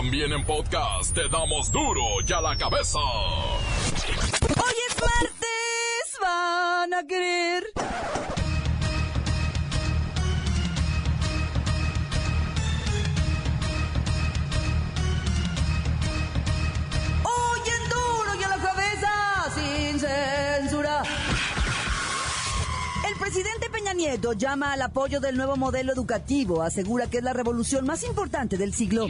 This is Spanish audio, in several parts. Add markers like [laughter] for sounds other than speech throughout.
También en podcast te damos duro y a la cabeza. Hoy es martes, van a querer. Presidente Peña Nieto llama al apoyo del nuevo modelo educativo. Asegura que es la revolución más importante del siglo.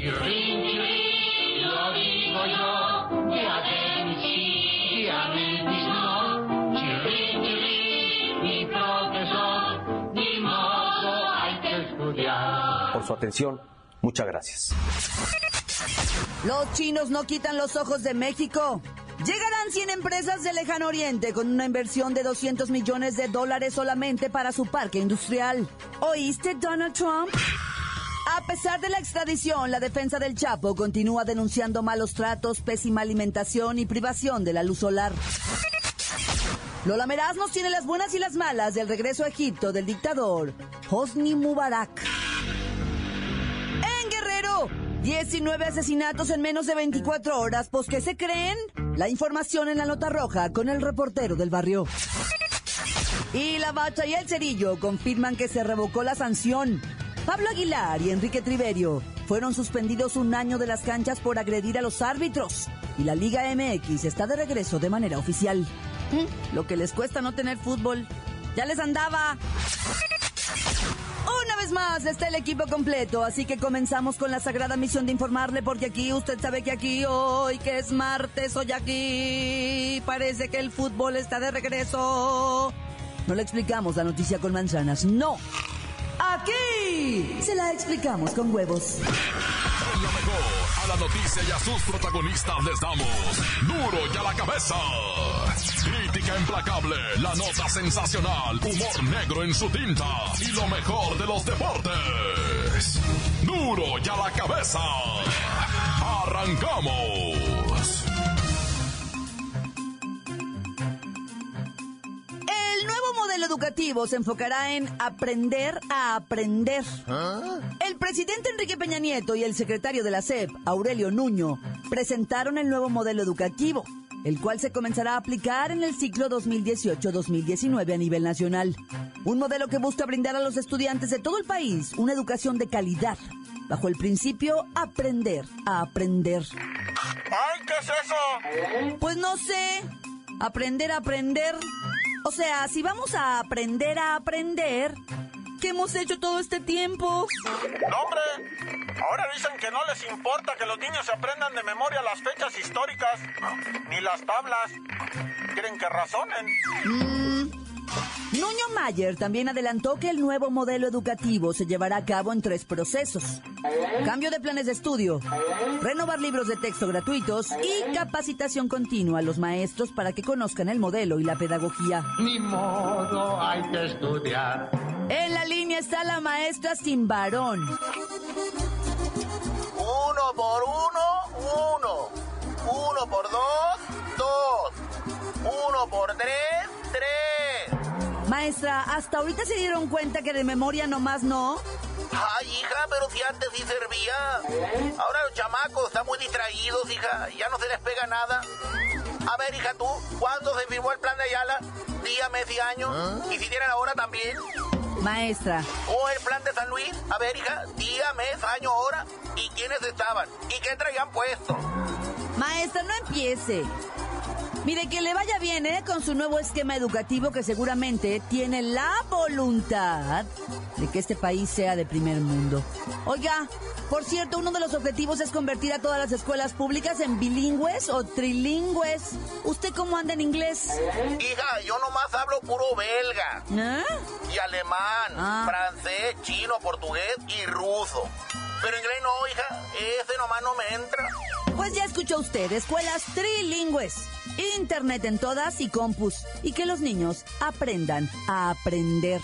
Por su atención. Muchas gracias. Los chinos no quitan los ojos de México. Llegarán 100 empresas del lejano oriente con una inversión de 200 millones de dólares solamente para su parque industrial. ¿Oíste, Donald Trump? A pesar de la extradición, la defensa del Chapo continúa denunciando malos tratos, pésima alimentación y privación de la luz solar. Lola Meraz nos tiene las buenas y las malas del regreso a Egipto del dictador Hosni Mubarak. En Guerrero, 19 asesinatos en menos de 24 horas. ¿Pues qué se creen? La información en la nota roja con el reportero del barrio. Y la Bacha y el Cerillo confirman que se revocó la sanción. Pablo Aguilar y Enrique Triverio fueron suspendidos un año de las canchas por agredir a los árbitros. Y la Liga MX está de regreso de manera oficial. ¿Mm? Lo que les cuesta no tener fútbol. Ya les andaba. Vez más está el equipo completo, así que comenzamos con la sagrada misión de informarle, porque aquí usted sabe que aquí hoy, que es martes, hoy aquí, parece que el fútbol está de regreso. No le explicamos la noticia con manzanas, no. Aquí se la explicamos con huevos. Noticia y a sus protagonistas les damos duro y a la cabeza. Crítica implacable, la nota sensacional, humor negro en su tinta y lo mejor de los deportes. Duro y a la cabeza. Arrancamos. Modelo educativo se enfocará en aprender a aprender. El presidente Enrique Peña Nieto y el secretario de la SEP, Aurelio Nuño, presentaron el nuevo modelo educativo, el cual se comenzará a aplicar en el ciclo 2018-2019 a nivel nacional. Un modelo que busca brindar a los estudiantes de todo el país una educación de calidad, bajo el principio aprender a aprender. ¡Ay, qué es eso! Pues no sé, aprender a aprender. O sea, si vamos a aprender a aprender, ¿qué hemos hecho todo este tiempo? No, hombre, ahora dicen que no les importa que los niños se aprendan de memoria las fechas históricas, ni las tablas. Quieren que razonen. Nuño Mayer también adelantó que el nuevo modelo educativo se llevará a cabo en tres procesos. Cambio de planes de estudio, renovar libros de texto gratuitos y capacitación continua a los maestros para que conozcan el modelo y la pedagogía. Ni modo hay que estudiar. En la línea está la maestra sin varón. Uno por uno, uno. Uno por dos, dos. Uno por tres, tres. Maestra, ¿hasta ahorita se dieron cuenta que de memoria nomás no? Ay, hija, pero si antes sí servía. Ahora los chamacos están muy distraídos, hija. Ya no se les pega nada. A ver, hija, tú, ¿cuándo se firmó el plan de Ayala? Día, mes y año. ¿Y si tienen ahora también? Maestra, ¿O el plan de San Luis? A ver, hija, día, mes, año, hora. ¿Y quiénes estaban? ¿Y qué traían puesto? maestra, no empiece. Mire, que le vaya bien, ¿eh? Con su nuevo esquema educativo que seguramente tiene la voluntad de que este país sea de primer mundo. Oiga, por cierto, uno de los objetivos es convertir a todas las escuelas públicas en bilingües o trilingües. ¿Usted cómo anda en inglés? Hija, yo nomás hablo puro belga. ¿Eh? Y alemán, Ah. francés, chino, portugués y ruso. Pero inglés no, hija. Ese nomás no me entra. Pues ya escuchó usted, escuelas trilingües. Internet en todas y compus. Y que los niños aprendan a aprender.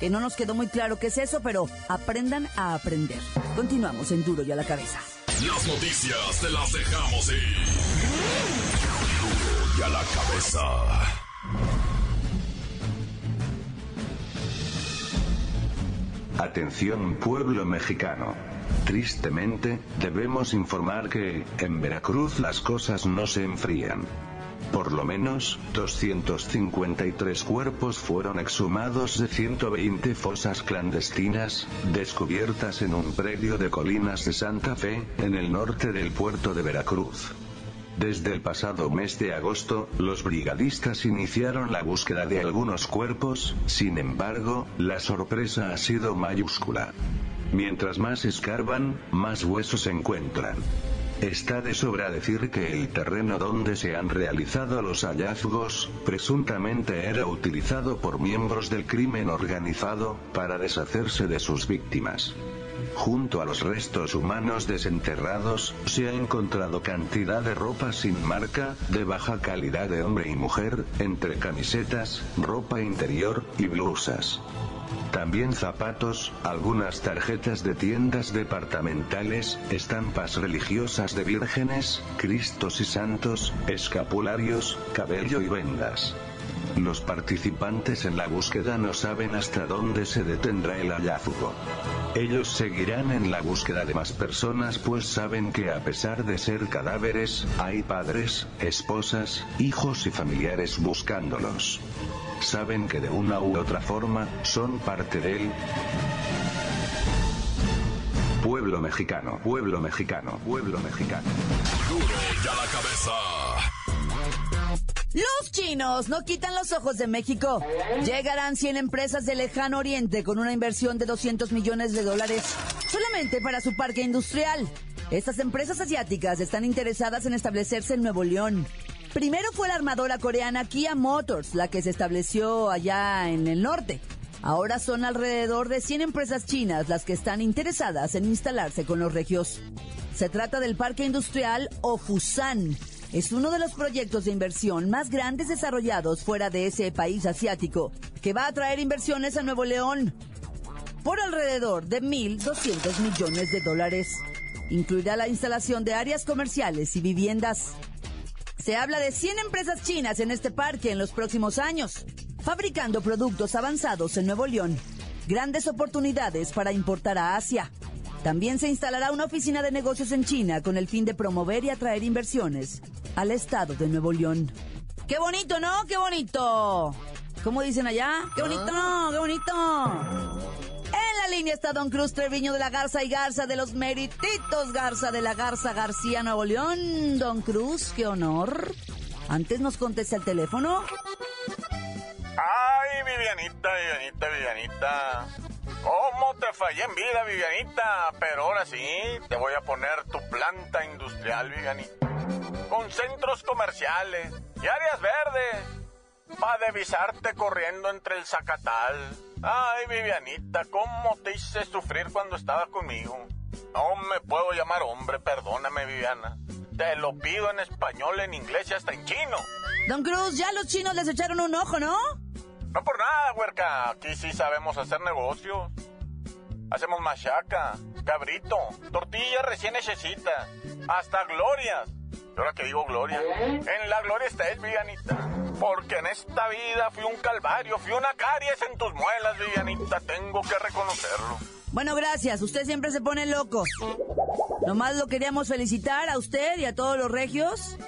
Que no nos quedó muy claro qué es eso, pero aprendan a aprender. Continuamos en Duro y a la cabeza. Las noticias te las dejamos ir. Duro y a la cabeza. Atención pueblo mexicano. Tristemente, debemos informar que, en Veracruz las cosas no se enfrían. Por lo menos, 253 cuerpos fueron exhumados de 120 fosas clandestinas, descubiertas en un predio de colinas de Santa Fe, en el norte del puerto de Veracruz. Desde el pasado mes de agosto, los brigadistas iniciaron la búsqueda de algunos cuerpos, sin embargo, la sorpresa ha sido mayúscula. Mientras más escarban, más huesos encuentran. Está de sobra decir que el terreno donde se han realizado los hallazgos, presuntamente era utilizado por miembros del crimen organizado, para deshacerse de sus víctimas. Junto a los restos humanos desenterrados, se ha encontrado cantidad de ropa sin marca, de baja calidad de hombre y mujer, entre camisetas, ropa interior, y blusas. También zapatos, algunas tarjetas de tiendas departamentales, estampas religiosas de vírgenes, cristos y santos, escapularios, cabello y vendas. Los participantes en la búsqueda no saben hasta dónde se detendrá el hallazgo. Ellos seguirán en la búsqueda de más personas pues saben que a pesar de ser cadáveres, hay padres, esposas, hijos y familiares buscándolos. Saben que de una u otra forma, son parte del pueblo mexicano, pueblo mexicano, pueblo mexicano. Duro ya la cabeza. Los chinos no quitan los ojos de México. Llegarán 100 empresas del lejano oriente con una inversión de 200 millones de dólares solamente para su parque industrial. Estas empresas asiáticas están interesadas en establecerse en Nuevo León. Primero fue la armadora coreana Kia Motors, la que se estableció allá en el norte. Ahora son alrededor de 100 empresas chinas las que están interesadas en instalarse con los regios. Se trata del Parque Industrial Ofusan, es uno de los proyectos de inversión más grandes desarrollados fuera de ese país asiático, que va a traer inversiones a Nuevo León por alrededor de 1.200 millones de dólares. Incluirá la instalación de áreas comerciales y viviendas. Se habla de 100 empresas chinas en este parque en los próximos años, fabricando productos avanzados en Nuevo León. Grandes oportunidades para importar a Asia. También se instalará una oficina de negocios en China con el fin de promover y atraer inversiones al estado de Nuevo León. ¡Qué bonito, ¿no? ¡Qué bonito! ¿Cómo dicen allá? ¡Qué bonito! ¡Qué bonito! En la línea está Don Cruz Treviño de la Garza y Garza de los Merititos Garza de la Garza García Nuevo León. Don Cruz, qué honor. Antes nos contesta el teléfono. Ay, Vivianita, Vivianita, Vivianita. ¿Cómo te fallé en vida, Vivianita? Pero ahora sí, te voy a poner tu planta industrial, Vivianita. Con centros comerciales y áreas verdes. Para divisarte corriendo entre el zacatal. Ay, Vivianita, ¿cómo te hice sufrir cuando estabas conmigo? No me puedo llamar hombre, perdóname, Viviana. Te lo pido en español, en inglés y hasta en chino. Don Cruz, ya los chinos les echaron un ojo, ¿no? No por nada, huerca. Aquí sí sabemos hacer negocios. Hacemos machaca, cabrito, tortillas recién hechecitas, hasta glorias. ¿Y ahora que digo gloria? En la gloria estés, Vivianita. Porque en esta vida fui un calvario, fui una caries en tus muelas, Vivianita. Tengo que reconocerlo. Bueno, gracias. Usted siempre se pone loco. Nomás lo queríamos felicitar a usted y a todos los regios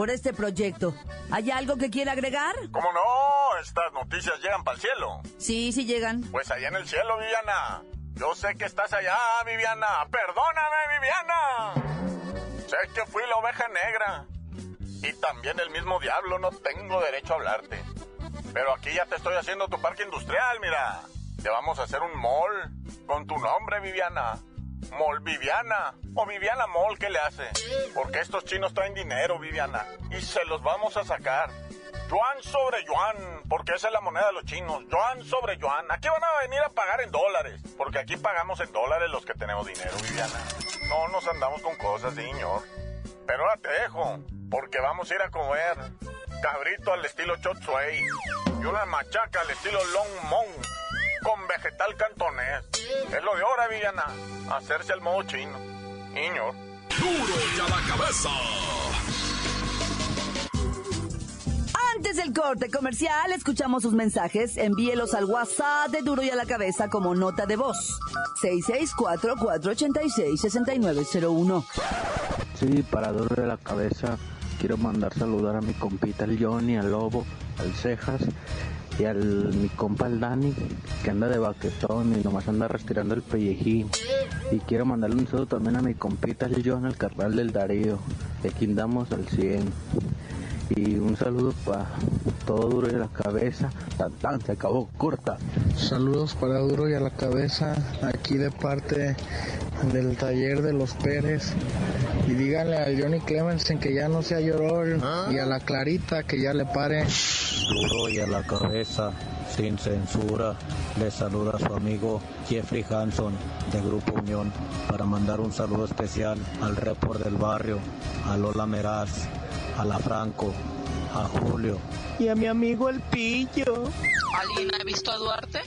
por este proyecto. ¿Hay algo que quiera agregar? ¿Cómo no? Estas noticias llegan para el cielo. Sí, sí llegan. Pues allá en el cielo, Viviana. Yo sé que estás allá, Viviana. Perdóname, Viviana. Sé que fui la oveja negra. Y también el mismo diablo no tengo derecho a hablarte. Pero aquí ya te estoy haciendo tu parque industrial, mira. Te vamos a hacer un mall con tu nombre, Viviana. Mall Viviana. O Viviana Mall, ¿qué le hace? Porque estos chinos traen dinero, Viviana. Y se los vamos a sacar. Yuan sobre yuan, porque esa es la moneda de los chinos. Yuan sobre yuan. Aquí van a venir a pagar en dólares, porque aquí pagamos en dólares los que tenemos dinero, Viviana. No nos andamos con cosas, señor. Pero ahora te dejo, porque vamos a ir a comer cabrito al estilo Chop Suey y una machaca al estilo Long Mon con vegetal cantonés. Es lo de ahora, Viviana. Hacerse al modo chino. Señor. Duro ya la cabeza. Antes del corte comercial, escuchamos sus mensajes. Envíelos al WhatsApp de Duro y a la Cabeza como nota de voz. 664-486-6901. Sí, para Duro y a la Cabeza, quiero mandar saludar a mi compita el Johnny, al Lobo, al Cejas y al mi compa el Dani, que anda de baquetón y nomás anda retirando el pellejín. Y quiero mandarle un saludo también a mi compita el John, el carnal del Darío. De aquí andamos al 100. Y un saludo para todo duro y a la cabeza. Tan tan, se acabó corta. Saludos para Duro y a la cabeza, aquí de parte del taller de los Pérez. Y díganle al Johnny Clemensen que ya no sea llorón y a la Clarita que ya le pare. Duro y a la cabeza, sin censura. Le saluda a su amigo Jeffrey Hanson de Grupo Unión para mandar un saludo especial al report del barrio, a Lola Meraz, a la Franco, a Julio y a mi amigo el Pillo. ¿Alguien ha visto a Duarte?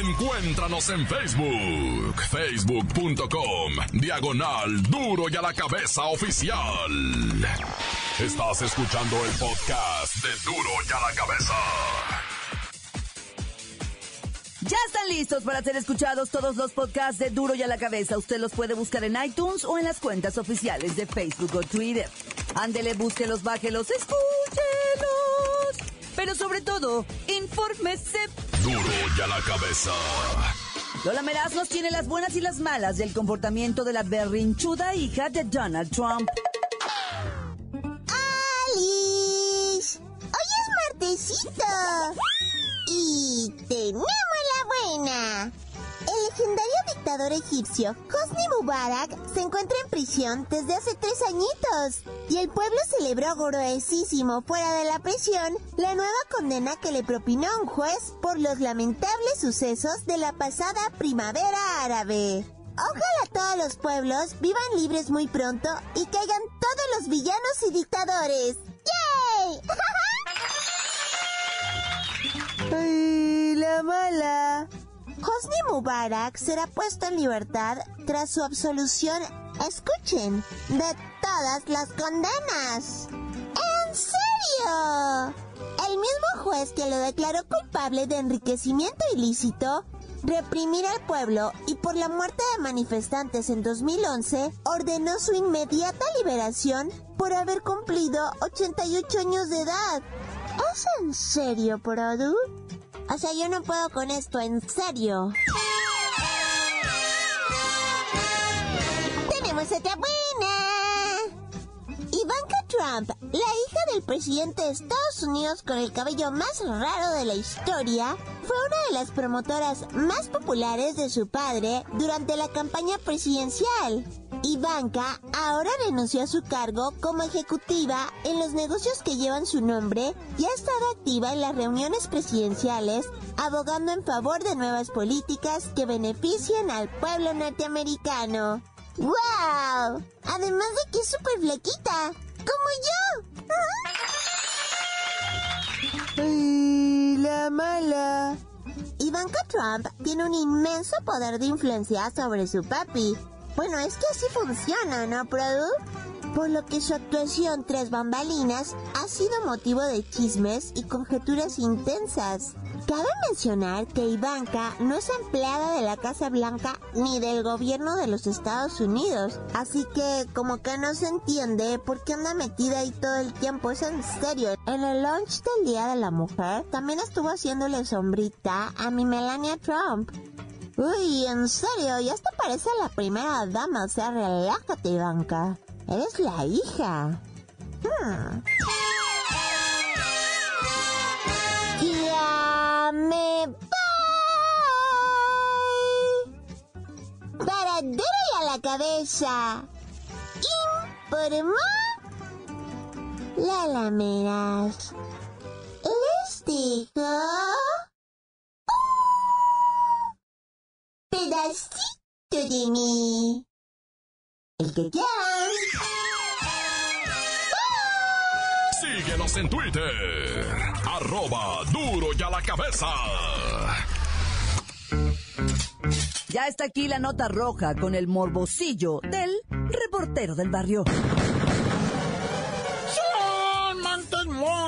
Encuéntranos en Facebook, facebook.com, diagonal duro y a la cabeza oficial. Estás escuchando el podcast de Duro y a la cabeza. Ya están listos para ser escuchados todos los podcasts de Duro y a la Cabeza. Usted los puede buscar en iTunes o en las cuentas oficiales de Facebook o Twitter. Ándele, búsquelos, bájelos, escúchelos. Pero sobre todo, infórmese. Duro y a la cabeza. Lola Meraz nos tiene las buenas y las malas del comportamiento de la berrinchuda hija de Donald Trump. ¡Alice! Hoy es martesito. Y tenemos dictador egipcio Hosni Mubarak se encuentra en prisión desde hace tres añitos y el pueblo celebró gruesísimo fuera de la prisión la nueva condena que le propinó un juez por los lamentables sucesos de la pasada primavera árabe. Ojalá todos los pueblos vivan libres muy pronto y caigan todos los villanos y dictadores. ¡Yay! [laughs] ¡Ay, la mala! Hosni Mubarak será puesto en libertad tras su absolución, escuchen, de todas las condenas. ¿En serio? El mismo juez que lo declaró culpable de enriquecimiento ilícito, reprimir al pueblo y por la muerte de manifestantes en 2011, ordenó su inmediata liberación por haber cumplido 88 años de edad. ¿Es en serio, Produ? O sea, yo no puedo con esto, en serio. Tenemos otra buena. Ivanka Trump, la hija del presidente de Estados Unidos con el cabello más raro de la historia, fue una de las promotoras más populares de su padre durante la campaña presidencial. Ivanka ahora renunció a su cargo como ejecutiva en los negocios que llevan su nombre y ha estado activa en las reuniones presidenciales, abogando en favor de nuevas políticas que beneficien al pueblo norteamericano. ¡Wow! Además de que es súper flequita, como yo. ¡Ay, la mala! Ivanka Trump tiene un inmenso poder de influencia sobre su papi. Bueno, es que así funciona, ¿no, Produ? Por lo que su actuación tras bambalinas ha sido motivo de chismes y conjeturas intensas. Cabe mencionar que Ivanka no es empleada de la Casa Blanca ni del gobierno de los Estados Unidos, así que como que no se entiende por qué anda metida ahí todo el tiempo, es en serio. En el launch del Día de la Mujer también estuvo haciéndole sombrita a mi Melania Trump. Uy, en serio, ya hasta parece la primera dama, o sea, relájate Ivanka. Eres la hija. Hmm. Ya me voy. Para a la cabeza. Informó la lameras. Les digo... un pedacito de mí. El que. Síguenos en Twitter. Arroba duro y a la cabeza. Ya está aquí la nota roja con el morbosillo del reportero del barrio.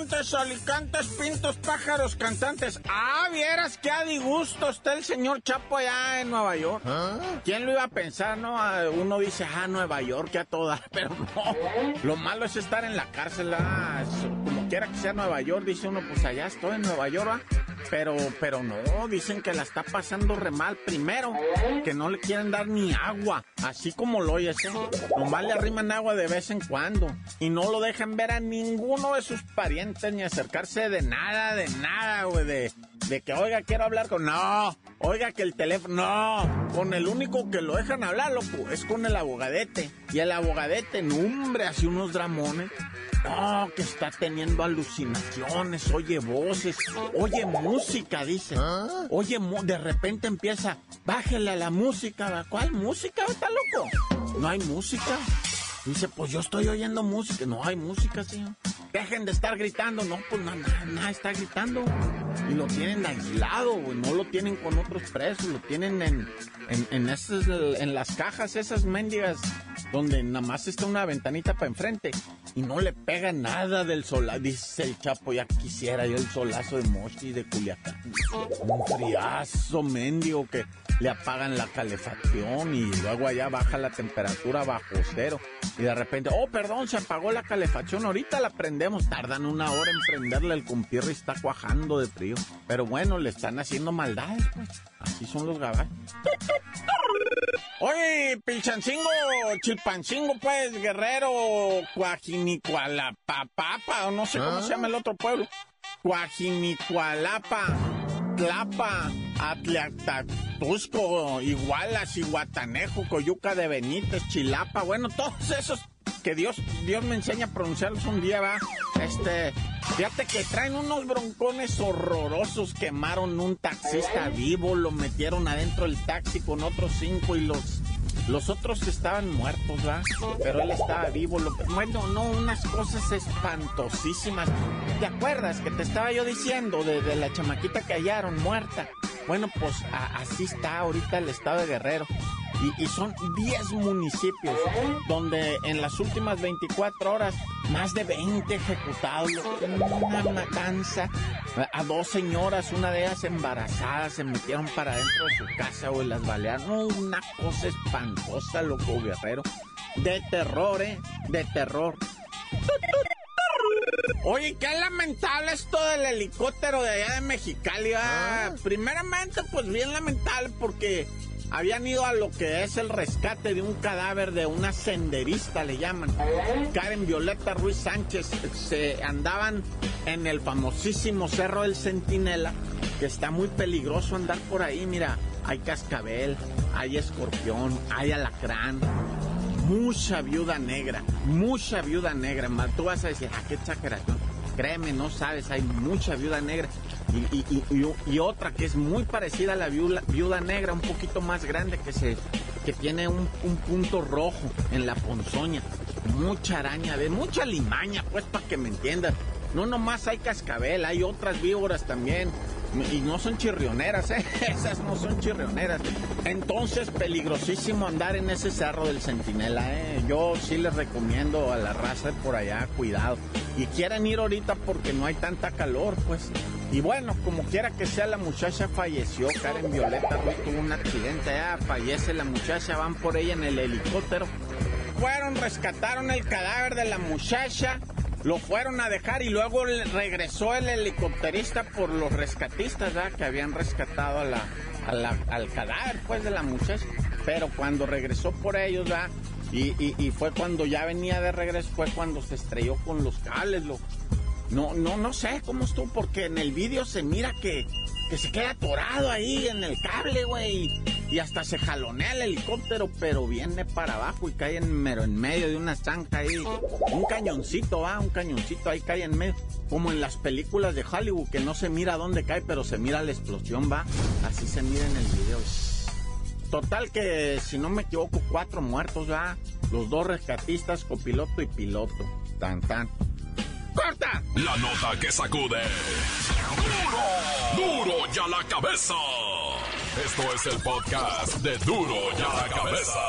Montes, alicantes, pintos, pájaros, cantantes. Ah, vieras qué a disgusto está el señor Chapo allá en Nueva York. ¿Quién lo iba a pensar, no? Ah, Uno dice, ah, Nueva York, que a toda, [laughs] pero no. Lo malo es estar en la cárcel, ah, como quiera que sea Nueva York, dice uno, pues allá estoy en Nueva York, ¿va? Pero, pero no, dicen que la está pasando re mal. Primero, que no le quieren dar ni agua, así como lo oyes, ¿eh? Nomás le arriman agua de vez en cuando. Y no lo dejan ver a ninguno de sus parientes ni acercarse de nada, de nada, güey, de, de que, oiga, quiero hablar con... No, oiga, que el teléfono... No, con el único que lo dejan hablar, loco, es con el abogadete. Y el abogadete, no, hombre, hace unos dramones. No, que está teniendo alucinaciones, oye voces, oye música, dice. Oye, mu- de repente empieza, bájele a la música. ¿Cuál música? ¿Está loco? No hay música. Dice, pues yo estoy oyendo música. No hay música, señor. Dejen de estar gritando. No, pues nada, nada está gritando. Y lo tienen aislado, güey. No lo tienen con otros presos. Lo tienen en, en, en, esas, en las cajas, esas mendigas, donde nada más está una ventanita para enfrente. Y no le pega nada del solazo. Dice el Chapo, ya quisiera yo el solazo de Mochi de Culiacán. Un friazo mendigo que le apagan la calefacción y luego allá baja la temperatura bajo cero. Y de repente, oh, perdón, se apagó la calefacción, ahorita la prendemos. Tardan una hora en prenderla, el compierre está cuajando de frío. Pero bueno, le están haciendo maldades, pues. Así son los gabachos. Oye, Pilchancingo, Chilpancingo, pues, Guerrero, Cuajinicualapapapa, o no sé cómo se llama el otro pueblo. Cuajinicualapa, Tlapa, Atlatusco, Igualas, Iguatanejo, Coyuca de Benítez, Chilapa, bueno, todos esos que Dios, Dios me enseña a pronunciarlos un día, va. Este, fíjate que traen unos broncones horrorosos, quemaron un taxista vivo, lo metieron adentro del taxi con otros cinco y los los otros estaban muertos, ¿va? Pero él estaba vivo. Lo, bueno, no, unas cosas espantosísimas. ¿Te acuerdas que te estaba yo diciendo de, de la chamaquita que hallaron muerta? Bueno, pues a- así está ahorita el estado de Guerrero. Y, y son 10 municipios donde en las últimas 24 horas más de 20 ejecutados. Una matanza. A dos señoras, una de ellas embarazada, se metieron para dentro de su casa o las balearon. Una cosa espantosa, loco guerrero. De terror, ¿eh? De terror. Oye, qué lamentable esto del helicóptero de allá de Mexicali. ah. Primeramente, pues bien lamentable porque habían ido a lo que es el rescate de un cadáver de una senderista, le llaman. Karen Violeta Ruiz Sánchez. Se andaban en el famosísimo Cerro del Centinela, que está muy peligroso andar por ahí. Mira, hay cascabel, hay escorpión, hay alacrán mucha viuda negra, mucha viuda negra. Tú vas a decir, ah, qué exageración. Créeme, no sabes, hay mucha viuda negra. Y, y- y- y- otra que es muy parecida a la viuda, viuda negra, un poquito más grande, que, se, que tiene un, un punto rojo en la ponzoña. Mucha araña, de mucha limaña, pues, para que me entiendas. No nomás hay cascabel, hay otras víboras también. Y no son chirrioneras, ¿eh? [laughs] Esas no son chirrioneras. Entonces, peligrosísimo andar en ese cerro del Centinela, ¿eh? Yo sí les recomiendo a la raza por allá, cuidado. Y quieren ir ahorita porque no hay tanta calor, pues. Y bueno, como quiera que sea, la muchacha falleció. Karen Violeta Ruiz tuvo un accidente, ya fallece la muchacha, van por ella en el helicóptero. Fueron, rescataron el cadáver de la muchacha, lo fueron a dejar y luego regresó el helicópterista por los rescatistas, ¿verdad? Que habían rescatado al cadáver, pues, de la muchacha. Pero cuando regresó por ellos, ¿verdad? Y, y- y fue cuando ya venía de regreso, fue cuando se estrelló con los cables, loco. No, no, no sé cómo estuvo, porque en el vídeo se mira que, que se queda atorado ahí en el cable, güey. Y hasta se jalonea el helicóptero, pero viene para abajo y cae en, mero en medio de una zanja ahí. Un cañoncito, va, un cañoncito ahí cae en medio. Como en las películas de Hollywood, que no se mira dónde cae, pero se mira la explosión, va. Así se mira en el video. Total que, si no me equivoco, cuatro muertos, va. Los dos rescatistas, copiloto y piloto. Tan, tan. ¡Corta! La nota que sacude. ¡Duro! ¡Duro ya la cabeza! Esto es el podcast de Duro ya la cabeza.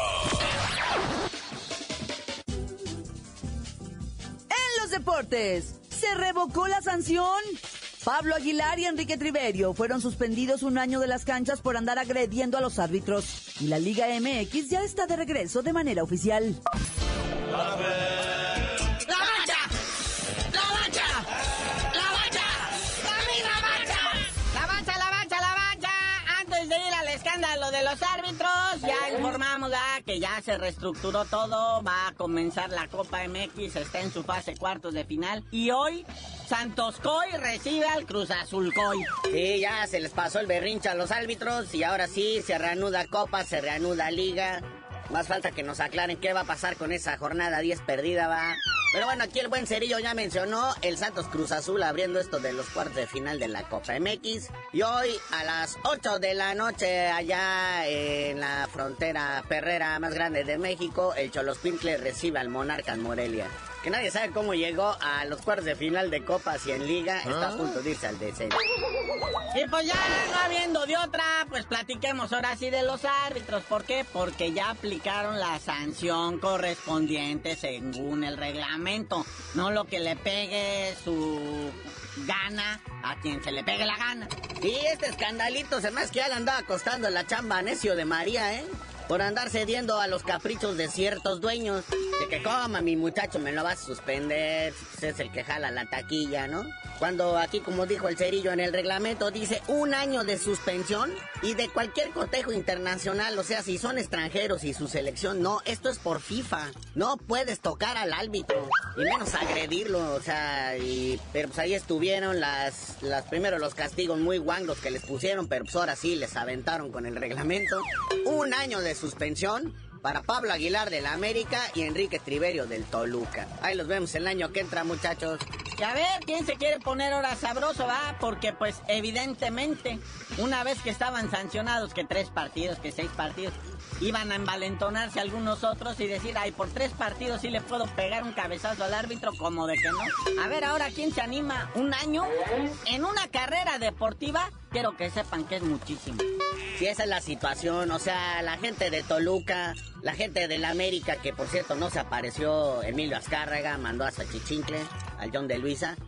En los deportes, se se revocó la sanción. Pablo Aguilar y Enrique Triverio fueron suspendidos un año de las canchas por andar agrediendo a los árbitros. Y la Liga MX ya está de regreso de manera oficial. Ya informamos que ya se reestructuró todo, va a comenzar la Copa MX, está en su fase cuartos de final y hoy Santos Coy recibe al Cruz Azul Coy. Sí, ya se les pasó el berrinche a los árbitros y ahora sí se reanuda Copa, se reanuda Liga. Más falta que nos aclaren qué va a pasar con esa jornada 10 perdida, va. Pero bueno, aquí el buen Cerillo ya mencionó el Santos Cruz Azul abriendo esto de los cuartos de final de la Copa MX. Y hoy a las 8 de la noche allá en la frontera perrera más grande de México, el Cholos Pincle recibe al Monarcas Morelia que nadie sabe cómo llegó a los cuartos de final de Copas y en Liga, está a punto de irse al descenso. Y pues ya no habiendo de otra, pues platiquemos ahora sí de los árbitros. ¿Por qué? Porque ya aplicaron la sanción correspondiente según el reglamento. No lo que le pegue su gana a quien se le pegue la gana. Y este escandalito se más que ya le andaba costando la chamba necio de María, ¿eh? Por andar cediendo a los caprichos de ciertos dueños. De que coma mi muchacho me lo vas a suspender, es el que jala la taquilla, ¿no? Cuando aquí, como dijo el cerillo en el reglamento, dice un año de suspensión y de cualquier cotejo internacional, o sea, si son extranjeros y su selección, no, esto es por FIFA. No puedes tocar al árbitro y menos agredirlo, o sea, y, pero pues ahí estuvieron las, las primero los castigos muy guangos que les pusieron, pero pues ahora sí les aventaron con el reglamento. Un año de suspensión para Pablo Aguilar del América y Enrique Triverio del Toluca. Ahí los vemos el año que entra, muchachos. Y a ver, ¿quién se quiere poner ahora sabroso, va? Porque pues evidentemente, una vez que estaban sancionados, que tres partidos, que seis partidos, iban a envalentonarse algunos otros y decir, ay, por tres partidos sí le puedo pegar un cabezazo al árbitro, como de que no. A ver, ahora, ¿quién se anima un año en una carrera deportiva? Quiero que sepan que es muchísimo. Si esa es la situación, o sea, la gente de Toluca, la gente del América, que por cierto no se apareció Emilio Azcárraga, mandó a Sachichincle, al John de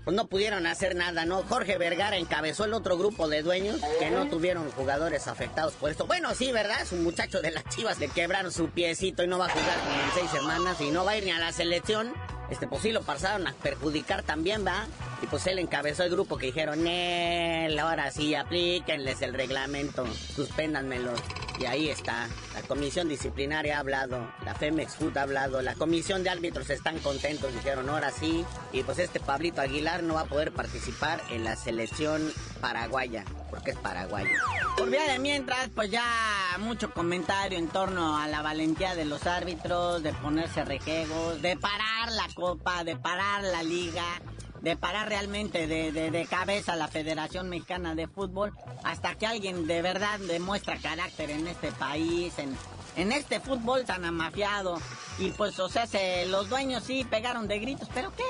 Pues no pudieron hacer nada, ¿no? Jorge Vergara encabezó el otro grupo de dueños que no tuvieron jugadores afectados por esto. Bueno, sí, ¿verdad? Es un muchacho de las chivas le quebraron su piecito y no va a jugar en seis semanas y no va a ir ni a la selección. Este, pues sí lo pasaron a perjudicar también, ¿va? Y pues él encabezó el grupo que dijeron, él, ahora sí, aplíquenles el reglamento, suspéndanmelo. Y ahí está, la comisión disciplinaria ha hablado, la Femex Food ha hablado, la comisión de árbitros están contentos, dijeron, ahora sí. Y pues este Pablito Aguilar no va a poder participar en la selección paraguaya, porque es paraguayo. Por vía de mientras, pues ya mucho comentario en torno a la valentía de los árbitros, de ponerse rejegos, de parar la copa, de parar la liga de parar realmente de, de, cabeza la Federación Mexicana de Fútbol hasta que alguien de verdad demuestra carácter en este país, en, en este fútbol tan amafiado. Y pues, o sea, se, los dueños sí pegaron de gritos, pero ¿qué?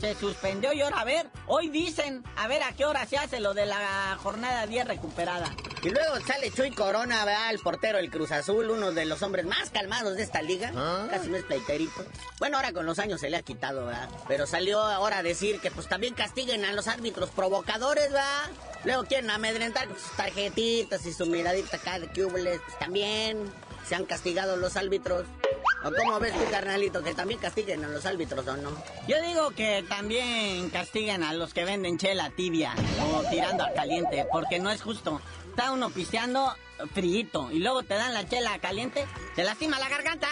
Se suspendió y ahora a ver, hoy dicen, a ver a qué hora se hace lo de la jornada 10 recuperada. Y luego sale Chuy Corona, ¿verdad? El portero del Cruz Azul, uno de los hombres más calmados de esta liga. ¿Ah? Casi no es pleiterito. Bueno, ahora con los años se le ha quitado, ¿verdad? Pero salió ahora a decir que pues también castiguen a los árbitros provocadores, ¿verdad? Luego quieren amedrentar con sus tarjetitas y su miradita acá de cubles, pues también se han castigado los árbitros. ¿O cómo ves tú, carnalito, que también castiguen a los árbitros o no? Yo digo que también castiguen a los que venden chela tibia o tirando a caliente, porque no es justo. Está uno pisteando frito y luego te dan la chela caliente, te lastima la garganta.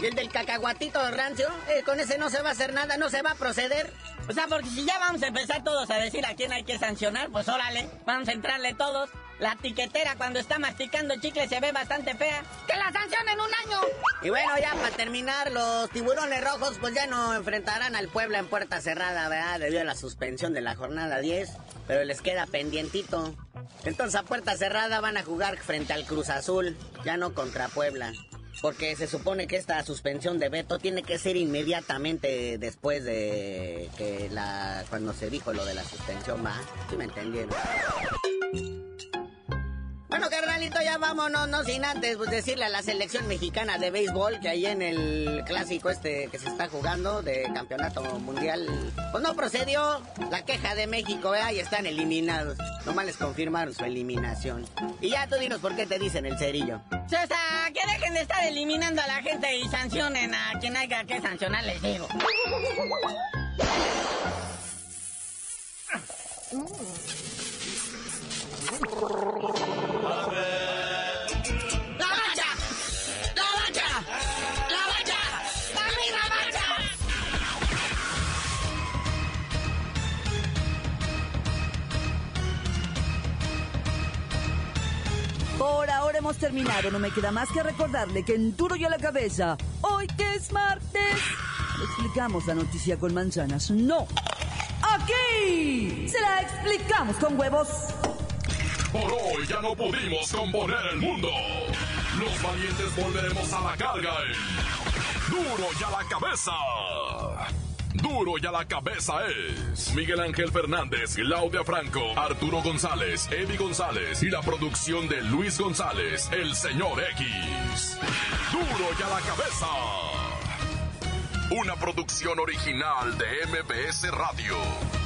Y el del cacahuatito rancio, eh, con ese no se va a hacer nada, no se va a proceder. O sea, porque si ya vamos a empezar todos a decir a quién hay que sancionar, pues órale, vamos a entrarle todos. La tiquetera cuando está masticando chicle se ve bastante fea. ¡Que la sancionen un año! Y bueno, ya para terminar, los tiburones rojos pues ya no enfrentarán al Puebla en puerta cerrada, ¿verdad? Debido a la suspensión de la jornada 10. Pero les queda pendientito. Entonces a puerta cerrada van a jugar frente al Cruz Azul, ya no contra Puebla. Porque se supone que esta suspensión de veto tiene que ser inmediatamente después de que la cuando se dijo lo de la suspensión, ¿va? ¿Sí me entendieron? Bueno, carnalito, ya vámonos, no sin antes pues, decirle a la selección mexicana de béisbol que ahí en el clásico este que se está jugando de campeonato mundial, pues no procedió la queja de México, ¿eh? ahí están eliminados. Nomás les confirmaron su eliminación. Y ya tú dinos por qué te dicen el cerillo. O sea, que dejen de estar eliminando a la gente y sancionen a quien haya que sancionar, les digo. [laughs] Por ahora hemos terminado. No me queda más que recordarle que en duro y a la cabeza, hoy que es martes, explicamos la noticia con manzanas. No. Aquí se la explicamos con huevos. Por hoy ya no pudimos componer el mundo. Los valientes volveremos a la carga. en Duro y a la cabeza. Duro y a la cabeza es Miguel Ángel Fernández, Claudia Franco, Arturo González, Eddie González y la producción de Luis González, el señor X. Duro y a la cabeza. Una producción original de MBS Radio.